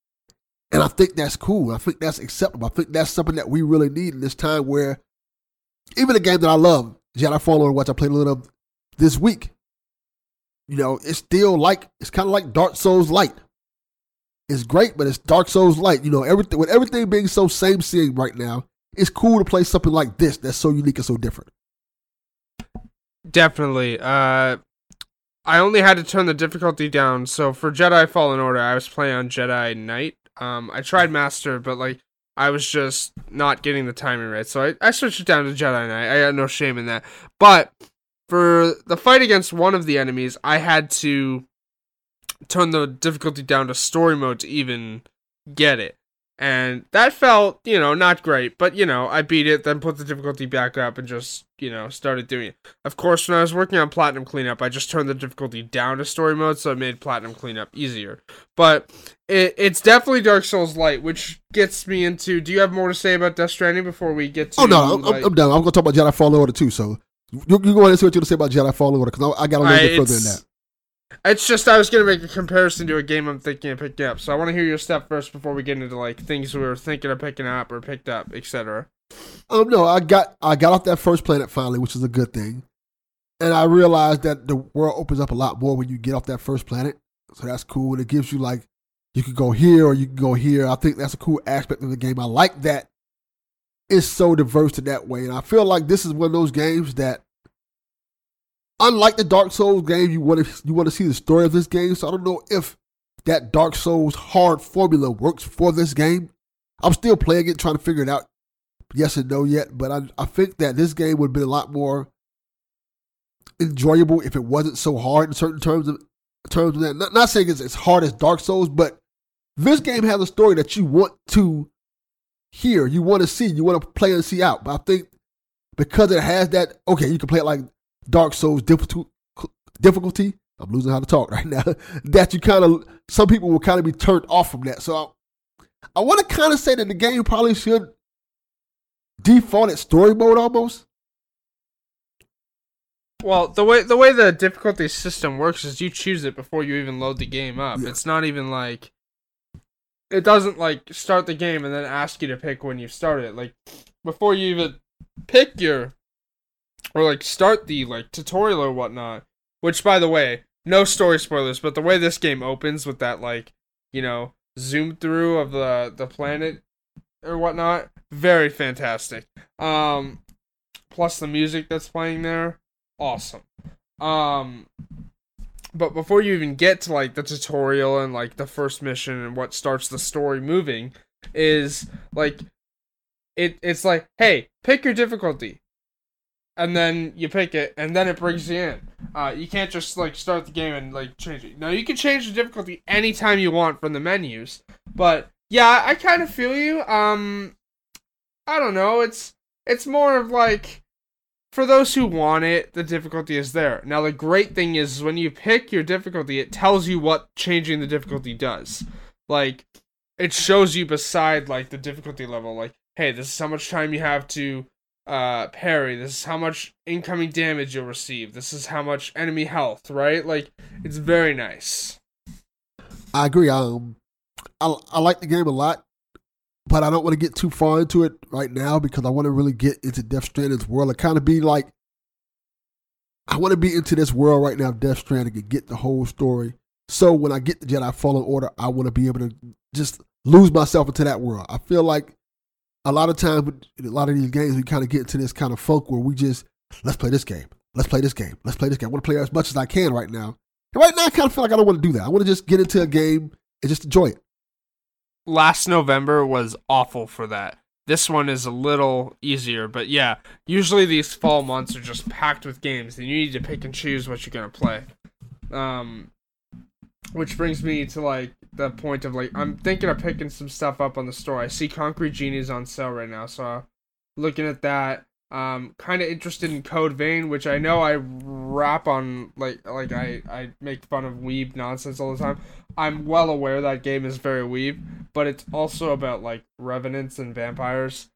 And I think that's cool. I think that's acceptable. I think that's something that we really need in this time where even a game that I love, Jedi Fallen which I played a little of this week, you know, it's still like it's kind of like Dark Souls light. It's great, but it's Dark Souls light. You know, everything with everything being so same scene right now, it's cool to play something like this that's so unique and so different. Definitely. Uh I only had to turn the difficulty down. So for Jedi Fallen Order, I was playing on Jedi Knight. Um I tried Master, but like I was just not getting the timing right. So I, I switched it down to Jedi Knight. I got no shame in that. But for the fight against one of the enemies, I had to turn the difficulty down to story mode to even get it. And that felt, you know, not great, but you know, I beat it, then put the difficulty back up and just, you know, started doing it. Of course, when I was working on Platinum Cleanup, I just turned the difficulty down to story mode, so it made Platinum Cleanup easier. But it, it's definitely Dark Souls Light, which gets me into. Do you have more to say about Death Stranding before we get to? Oh no, I'm, like- I'm done. I'm going to talk about Jedi Fallen Order too. So you, you go ahead and see what you want to say about Jedi Fallen Order because I, I got a little I- bit further than that. It's just I was gonna make a comparison to a game I'm thinking of picking up, so I want to hear your step first before we get into like things we were thinking of picking up or picked up, etc. Um, no, I got I got off that first planet finally, which is a good thing, and I realized that the world opens up a lot more when you get off that first planet. So that's cool, and it gives you like you can go here or you can go here. I think that's a cool aspect of the game. I like that it's so diverse in that way. And I feel like this is one of those games that unlike the Dark Souls game, you want to you want to see the story of this game. So I don't know if that Dark Souls hard formula works for this game. I'm still playing it, trying to figure it out. Yes and no yet, but I I think that this game would be a lot more enjoyable if it wasn't so hard in certain terms of terms of that. Not, not saying it's as hard as Dark Souls, but this game has a story that you want to hear, you want to see, you want to play and see out. But I think because it has that, okay, you can play it like Dark Souls difficulty. I'm losing how to talk right now. that you kind of, some people will kind of be turned off from that. So I, I want to kind of say that the game probably should default at story mode almost. Well, the way the way the difficulty system works is you choose it before you even load the game up. Yeah. It's not even like it doesn't like start the game and then ask you to pick when you start it. Like before you even pick your or like start the like tutorial or whatnot. Which by the way, no story spoilers, but the way this game opens with that like, you know, zoom through of the the planet or whatnot, very fantastic. Um plus the music that's playing there, awesome. Um but before you even get to like the tutorial and like the first mission and what starts the story moving is like it it's like hey pick your difficulty and then you pick it and then it brings you in. Uh, you can't just like start the game and like change it. Now you can change the difficulty anytime you want from the menus but yeah i kind of feel you. Um i don't know. It's it's more of like for those who want it, the difficulty is there. Now, the great thing is when you pick your difficulty, it tells you what changing the difficulty does. Like, it shows you beside like the difficulty level, like, hey, this is how much time you have to uh, parry. This is how much incoming damage you'll receive. This is how much enemy health. Right? Like, it's very nice. I agree. Um, I I like the game a lot, but I don't want to get too far into it right now because I want to really get into Death Stranding's world. and kind of be like, I want to be into this world right now, Death Stranding, and get the whole story. So when I get the Jedi Fallen Order, I want to be able to just lose myself into that world. I feel like a lot of times a lot of these games, we kind of get into this kind of folk where we just let's play this game, let's play this game, let's play this game. I want to play as much as I can right now. And right now, I kind of feel like I don't want to do that. I want to just get into a game and just enjoy it. Last November was awful for that. This one is a little easier, but yeah, usually these fall months are just packed with games, and you need to pick and choose what you're gonna play. Um, which brings me to like the point of like I'm thinking of picking some stuff up on the store. I see Concrete Genie's on sale right now, so looking at that. Um, kind of interested in Code Vein, which I know I rap on like like I I make fun of weeb nonsense all the time. I'm well aware that game is very weeb, but it's also about like revenants and vampires,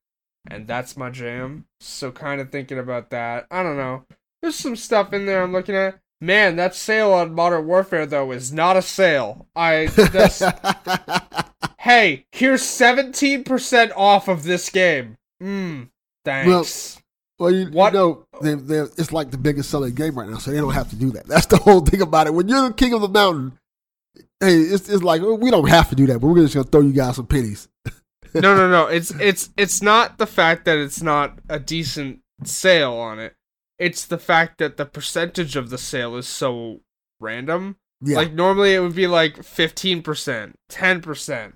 and that's my jam. So kind of thinking about that. I don't know. There's some stuff in there I'm looking at. Man, that sale on Modern Warfare though is not a sale. I just hey, here's 17% off of this game. Mmm, thanks. Well, you, What- you know, they, they, it's like the biggest selling game right now, so they don't have to do that. That's the whole thing about it. When you're the king of the mountain, hey, it's, it's like we don't have to do that, but we're just gonna throw you guys some pennies. no, no, no. It's it's it's not the fact that it's not a decent sale on it. It's the fact that the percentage of the sale is so random. Yeah, Like normally it would be like 15%, 10%.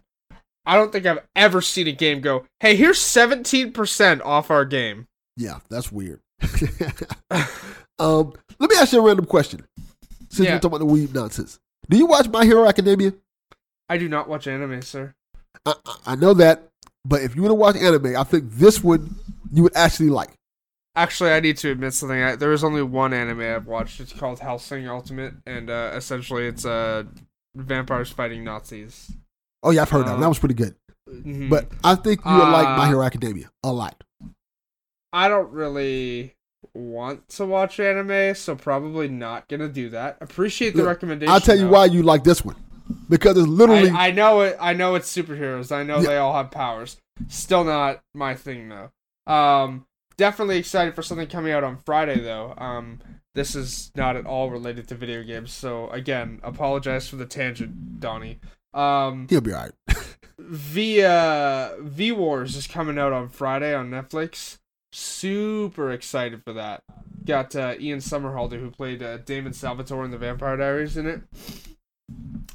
I don't think I've ever seen a game go, "Hey, here's 17% off our game." yeah, that's weird. um, let me ask you a random question. Since Yeah. we're talking about the weeb nonsense, do you watch My Hero Academia? I do not watch anime, sir. I, I- I know that, but if you want to watch anime, I think this one you would actually like. Actually, I need to admit something. I, there is only one anime I've watched. It's called Hellsing Ultimate, and uh, essentially it's uh, vampires fighting Nazis. Oh yeah, I've heard that. one. That Um, was pretty good. Mhm. But I think you would like My Uh, Hero Academia a lot. I don't really want to watch anime, so probably not gonna do that. Appreciate the Look, recommendation. I'll tell you though. why you like this one. Because it's literally I, I know it. I know it's superheroes. I know Yeah. they all have powers. Still not my thing though. Um, definitely excited for something coming out on Friday though. Um, this is not at all related to video games. So again, apologize for the tangent, Donnie. Um, he'll be all right. V uh, V Wars is coming out on Friday on Netflix. Super excited for that. Got uh, Ian Somerhalder who played uh, Damon Salvatore in the Vampire Diaries in it.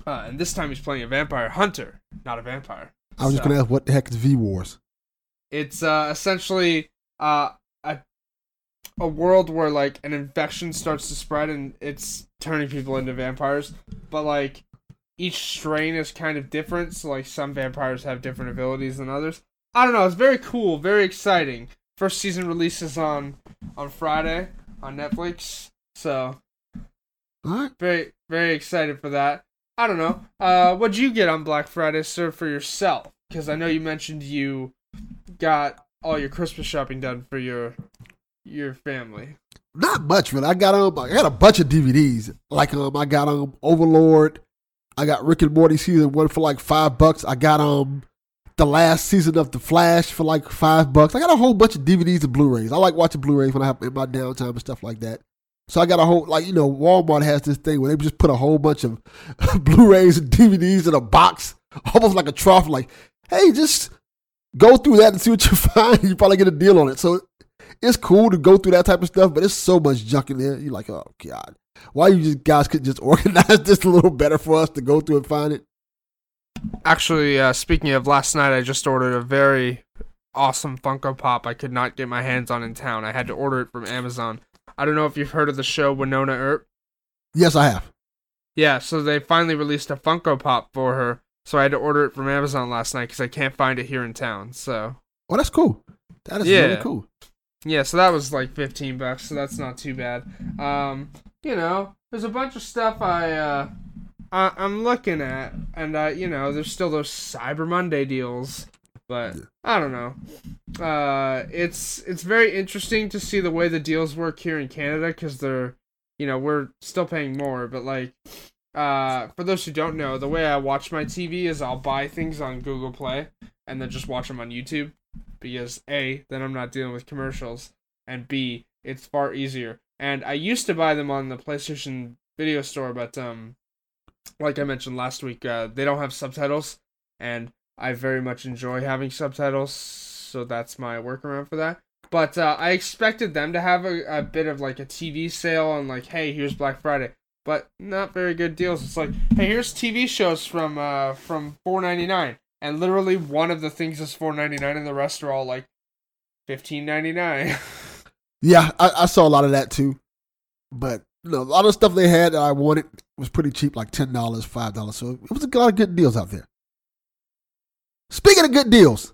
Uh, and this time he's playing a vampire hunter, not a vampire. I was just gonna ask what the heck is V Wars? It's uh, essentially uh, a a world where like an infection starts to spread and it's turning people into vampires, but like each strain is kind of different. So like some vampires have different abilities than others. I don't know. It's very cool, very exciting. First season releases on on Friday on Netflix, so right. very very excited for that. I don't know. Uh, what'd you get on Black Friday, sir, for yourself? Because I know you mentioned you got all your Christmas shopping done for your your family. Not much, really. I got um, I got a bunch of DVDs. Like um, I got um, Overlord. I got Rick and Morty season one for like five bucks. I got um, the last season of The Flash for like five bucks. I got a whole bunch of DVDs and Blu-rays. I like watching Blu-rays when I have in my downtime and stuff like that. So I got a whole like you know Walmart has this thing where they just put a whole bunch of Blu-rays and DVDs in a box, almost like a trough. Like, hey, just go through that and see what you find. You probably get a deal on it. So it's cool to go through that type of stuff, but it's so much junk in there. You're like, oh god, why you just guys could just organize this a little better for us to go through and find it? Actually, uh, speaking of last night, I just ordered a very awesome Funko Pop I could not get my hands on in town. I had to order it from Amazon. I don't know if you've heard of the show Wynonna Earp. Yes, I have. Yeah, so they finally released a Funko Pop for her, so I had to order it from Amazon last night because I can't find it here in town. So Oh, that's cool. That is Yeah. really cool. yeah, so that was like fifteen bucks, so that's not too bad. Um, you know, there's a bunch of stuff I uh, I- I'm looking at, and uh, you know, there's still those Cyber Monday deals, but I don't know. Uh, it's it's very interesting to see the way the deals work here in Canada because they're, you know, we're still paying more, but like. Uh, for those who don't know, the way I watch my TV is I'll buy things on Google Play and then just watch them on YouTube because A, then I'm not dealing with commercials, and B, it's far easier. And I used to buy them on the PlayStation Video Store, but um, like I mentioned last week, uh, they don't have subtitles, and I very much enjoy having subtitles, so that's my workaround for that. But uh, I expected them to have a, a bit of like a TV sale on like, hey, here's Black Friday, but not very good deals. It's like, hey, here's TV shows from uh from four ninety nine, and literally one of the things is four ninety nine, and the rest are all like fifteen ninety nine. Yeah, I, I saw a lot of that too. But you know, a lot of stuff they had that I wanted was pretty cheap, like ten dollars, five dollars. So it was a lot of good deals out there. Speaking of good deals,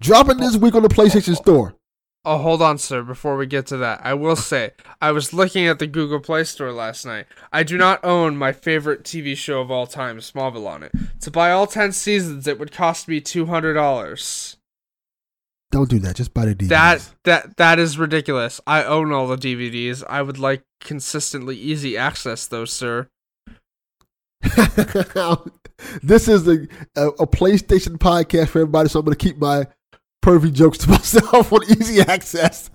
dropping this week on the PlayStation Store. Oh, hold on, sir. Before we get to that, I will say I was looking at the Google Play Store last night. I do not own my favorite TV show of all time, Smallville, on it. To buy all ten seasons, it would cost me two hundred dollars. Don't do that. Just buy the DVDs. That that that is ridiculous. I own all the DVDs. I would like consistently easy access, though, sir. this is a, a a PlayStation podcast for everybody, so I'm going to keep my pervy jokes to myself on easy access.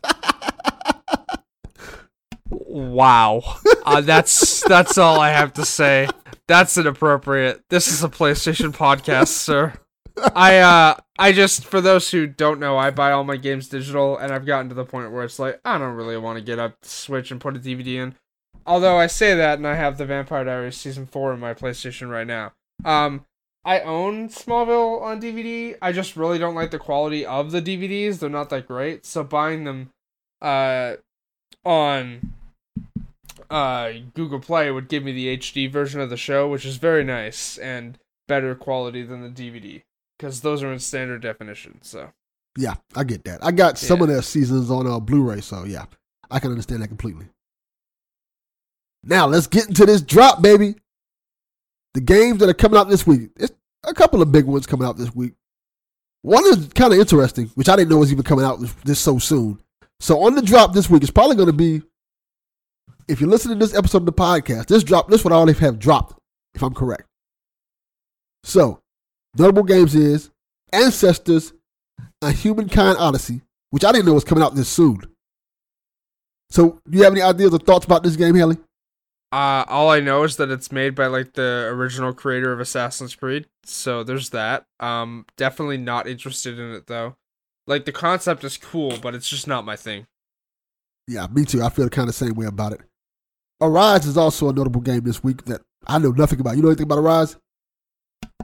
Wow, uh, that's that's all I have to say. That's inappropriate. This is a PlayStation podcast, sir. I uh I just for those who don't know, I buy all my games digital and I've gotten to the point where it's like I don't really want to get up Switch and put a DVD in. Although I say that and I have the Vampire Diaries season 4 in my PlayStation right now. Um I own Smallville on DVD. I just really don't like the quality of the DVDs. They're not that great. So buying them uh on uh Google Play would give me the HD version of the show, which is very nice and better quality than the DVD because those are in standard definition. So yeah, I get that. I got some of Yeah. their seasons on uh, Blu-ray, so yeah, I can understand that completely. Now let's get into this drop, baby. The games that are coming out this week. It's a couple of big ones coming out this week. One is kind of interesting, which I didn't know was even coming out this, this so soon. So on the drop this week, it's probably going to be. If you listen to this episode of the podcast, this drop, this would already have dropped, if I'm correct. So, notable games is Ancestors, A Humankind Odyssey, which I didn't know was coming out this soon. So, do you have any ideas or thoughts about this game, Haley? Uh, all I know is that it's made by like the original creator of Assassin's Creed, so there's that. Um, definitely not interested in it though. Like the concept is cool, but it's just not my thing. Yeah, me too. I feel the kind of same way about it. Arise is also a notable game this week that I know nothing about. You know anything about Arise?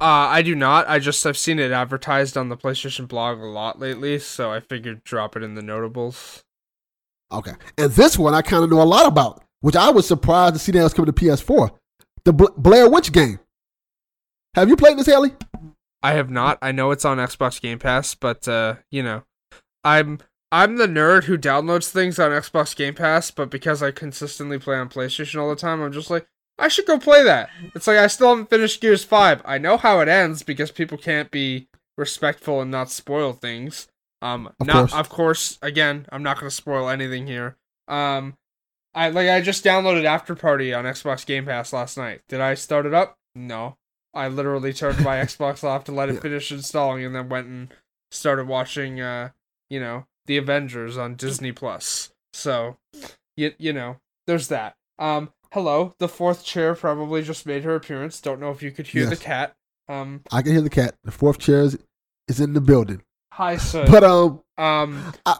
Uh, I do not. I just I've seen it advertised on the PlayStation blog a lot lately, so I figured drop it in the notables. Okay, and this one I kind of know a lot about, which I was surprised to see that was coming to PS4. The Bla- Blair Witch game. Have you played this, Haley? I have not. I know it's on Xbox Game Pass, but uh, you know, I'm I'm the nerd who downloads things on Xbox Game Pass, but because I consistently play on PlayStation all the time, I'm just like, I should go play that. It's like I still haven't finished Gears 5. I know how it ends because people can't be respectful and not spoil things. Um Of not course. of course, again, I'm not going to spoil anything here. Um I like I just downloaded After Party on Xbox Game Pass last night. Did I start it up? No. I literally turned my Xbox off to let it finish installing and then went and started watching uh, you know, The Avengers on Disney Plus. So, you you know, there's that. Um hello, the fourth chair probably just made her appearance. Don't know if you could hear Yes. the cat. Um I can hear the cat. The fourth chair is, is in the building. hi sir. But um, um I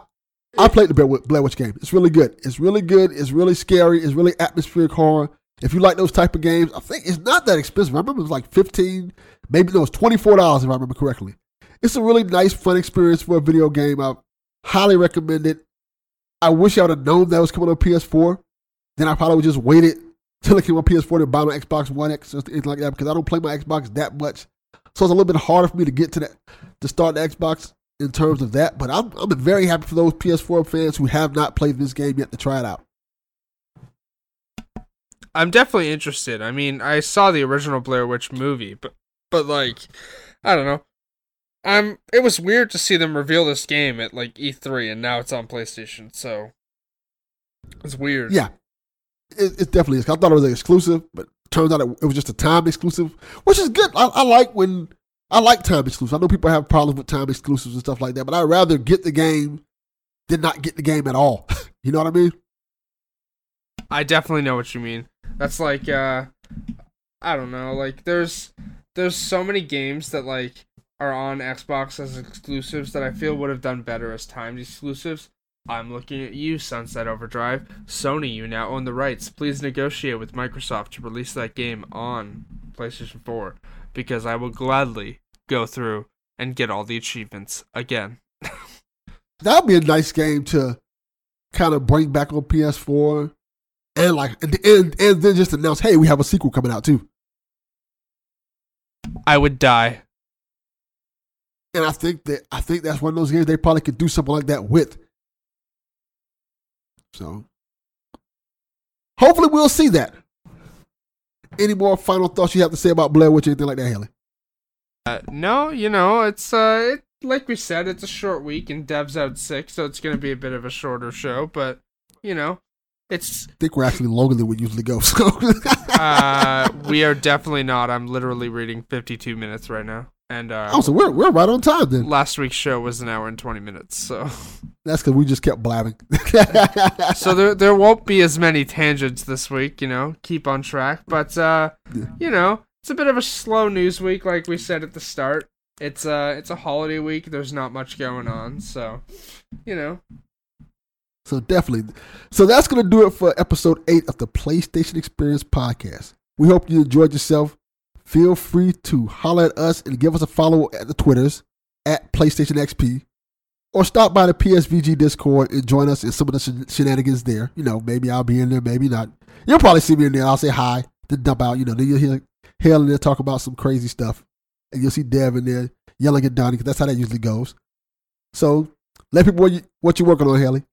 played the Blair Witch game. It's really good. It's really good. It's really scary. It's really atmospheric horror. If you like those type of games, I think it's not that expensive. I remember it was like fifteen, maybe no, it was twenty four dollars if I remember correctly. It's a really nice, fun experience for a video game. I highly recommend it. I wish I would have known that was coming on PS4. Then I probably would just waited till it came on PS4 to buy my Xbox One X or anything like that because I don't play my Xbox that much. So it's a little bit harder for me to get to that to start the Xbox in terms of that. But I'm I'm very happy for those PS4 fans who have not played this game yet to try it out. I'm definitely interested. I mean, I saw the original Blair Witch movie, but but like, I don't know. I'm. it was weird to see them reveal this game at like E3, and now it's on PlayStation. So it's weird. Yeah, it, it definitely is. I thought it was an exclusive, but turns out it, it was just a time exclusive, which is good. I, I like when I like time exclusives. I know people have problems with time exclusives and stuff like that, but I'd rather get the game than not get the game at all. you know what I mean? I definitely know what you mean. That's like uh I don't know, like there's there's so many games that like are on Xbox as exclusives that I feel would have done better as timed exclusives. I'm looking at you, Sunset Overdrive. Sony, you now own the rights. Please negotiate with Microsoft to release that game on PlayStation 4 because I will gladly go through and get all the achievements again. That would be a nice game to kind of bring back on PS4, and like and and, and then just announce, hey, we have a sequel coming out too. I would die. And I think that I think that's one of those games they probably could do something like that with. So hopefully we'll see that. Any more final thoughts you have to say about Blair Witch or anything like that, Haley? Uh, no, you know, it's uh, it, like we said, it's a short week and Dev's out sick, so it's gonna be a bit of a shorter show. But you know, it's I think we're actually longer than we usually go. So uh, we are definitely not. I'm literally reading 52 minutes right now, and uh, oh, so we're we're right on time then. last week's show was an hour and 20 minutes, so That's because we just kept blabbing. so there there won't be as many tangents this week. You know, keep on track. But uh, Yeah. you know, it's a bit of a slow news week, like we said at the start. It's uh, it's a holiday week. There's not much going on, so you know. So definitely. So that's going to do it for episode eight of the PlayStation Experience podcast. We hope you enjoyed yourself. Feel free to holler at us and give us a follow at the Twitters at PlayStation XP, or stop by the PSVG Discord and join us in some of the shen- shenanigans there. You know, maybe I'll be in there, maybe not. You'll probably see me in there. I'll say hi, then dump out. You know, then you'll hear in there talk about some crazy stuff, and you'll see Dev in there yelling at Donnie because that's how that usually goes. So let people know what, you, what you're working on, Haley.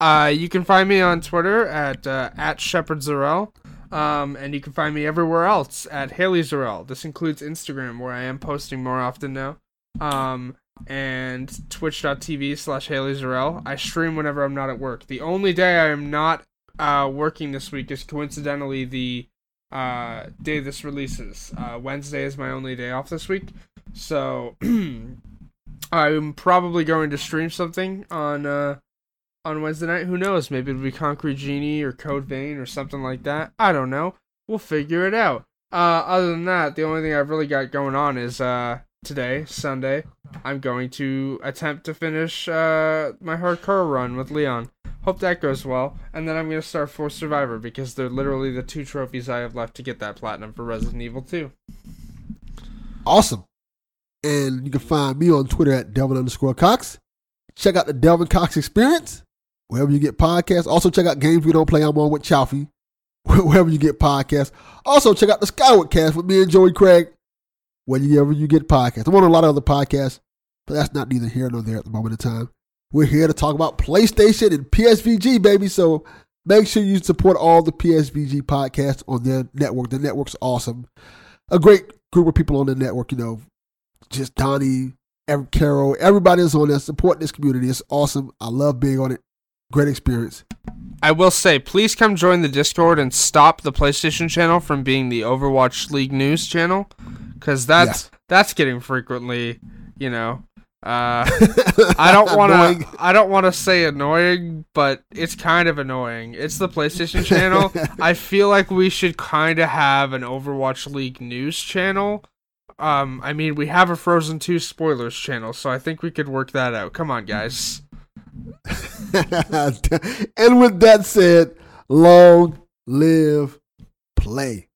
Uh, you can find me on Twitter at uh, at Shepard Zarel. Um, and you can find me everywhere else at Haley Zarel. This includes Instagram, where I am posting more often now. Um, and twitch.tv slash Haley Zarel. I stream whenever I'm not at work. The only day I am not uh, working this week is coincidentally the uh, day this releases. Uh, Wednesday is my only day off this week. So I'm probably going to stream something on uh, on Wednesday night. Who knows? Maybe it'll be Concrete Genie or Code Vein or something like that. I don't know. We'll figure it out. Uh, other than that, the only thing I've really got going on is uh, today, Sunday, I'm going to attempt to finish uh, my hardcore run with Leon. Hope that goes well. And then I'm going to start for Survivor because they're literally the two trophies I have left to get that platinum for Resident Evil 2. Awesome. And you can find me on Twitter at Delvin underscore Cox. Check out the Delvin Cox Experience, wherever you get podcasts. Also, check out Games We Don't Play. I'm on with Chalfie, wherever you get podcasts. Also, check out the Skyward Cast with me and Joey Craig, wherever you get podcasts. I'm on a lot of other podcasts, but that's not neither here nor there at the moment in time. We're here to talk about PlayStation and PSVG, baby. So make sure you support all the PSVG podcasts on their network. The network's awesome. A great group of people on the network, you know, just Donnie, Carroll, everybody is on there. supporting this community. It's awesome. I love being on it. Great experience. I will say, please come join the Discord and stop the PlayStation channel from being the Overwatch League news channel, because that's Yes. that's getting frequently, you know. Uh, I don't want to. I don't want to say annoying, but it's kind of annoying. It's the PlayStation channel. I feel like we should kind of have an Overwatch League news channel. Um, I mean, we have a Frozen 2 spoilers channel, so I think we could work that out. Come on, guys. and with that said, long live play.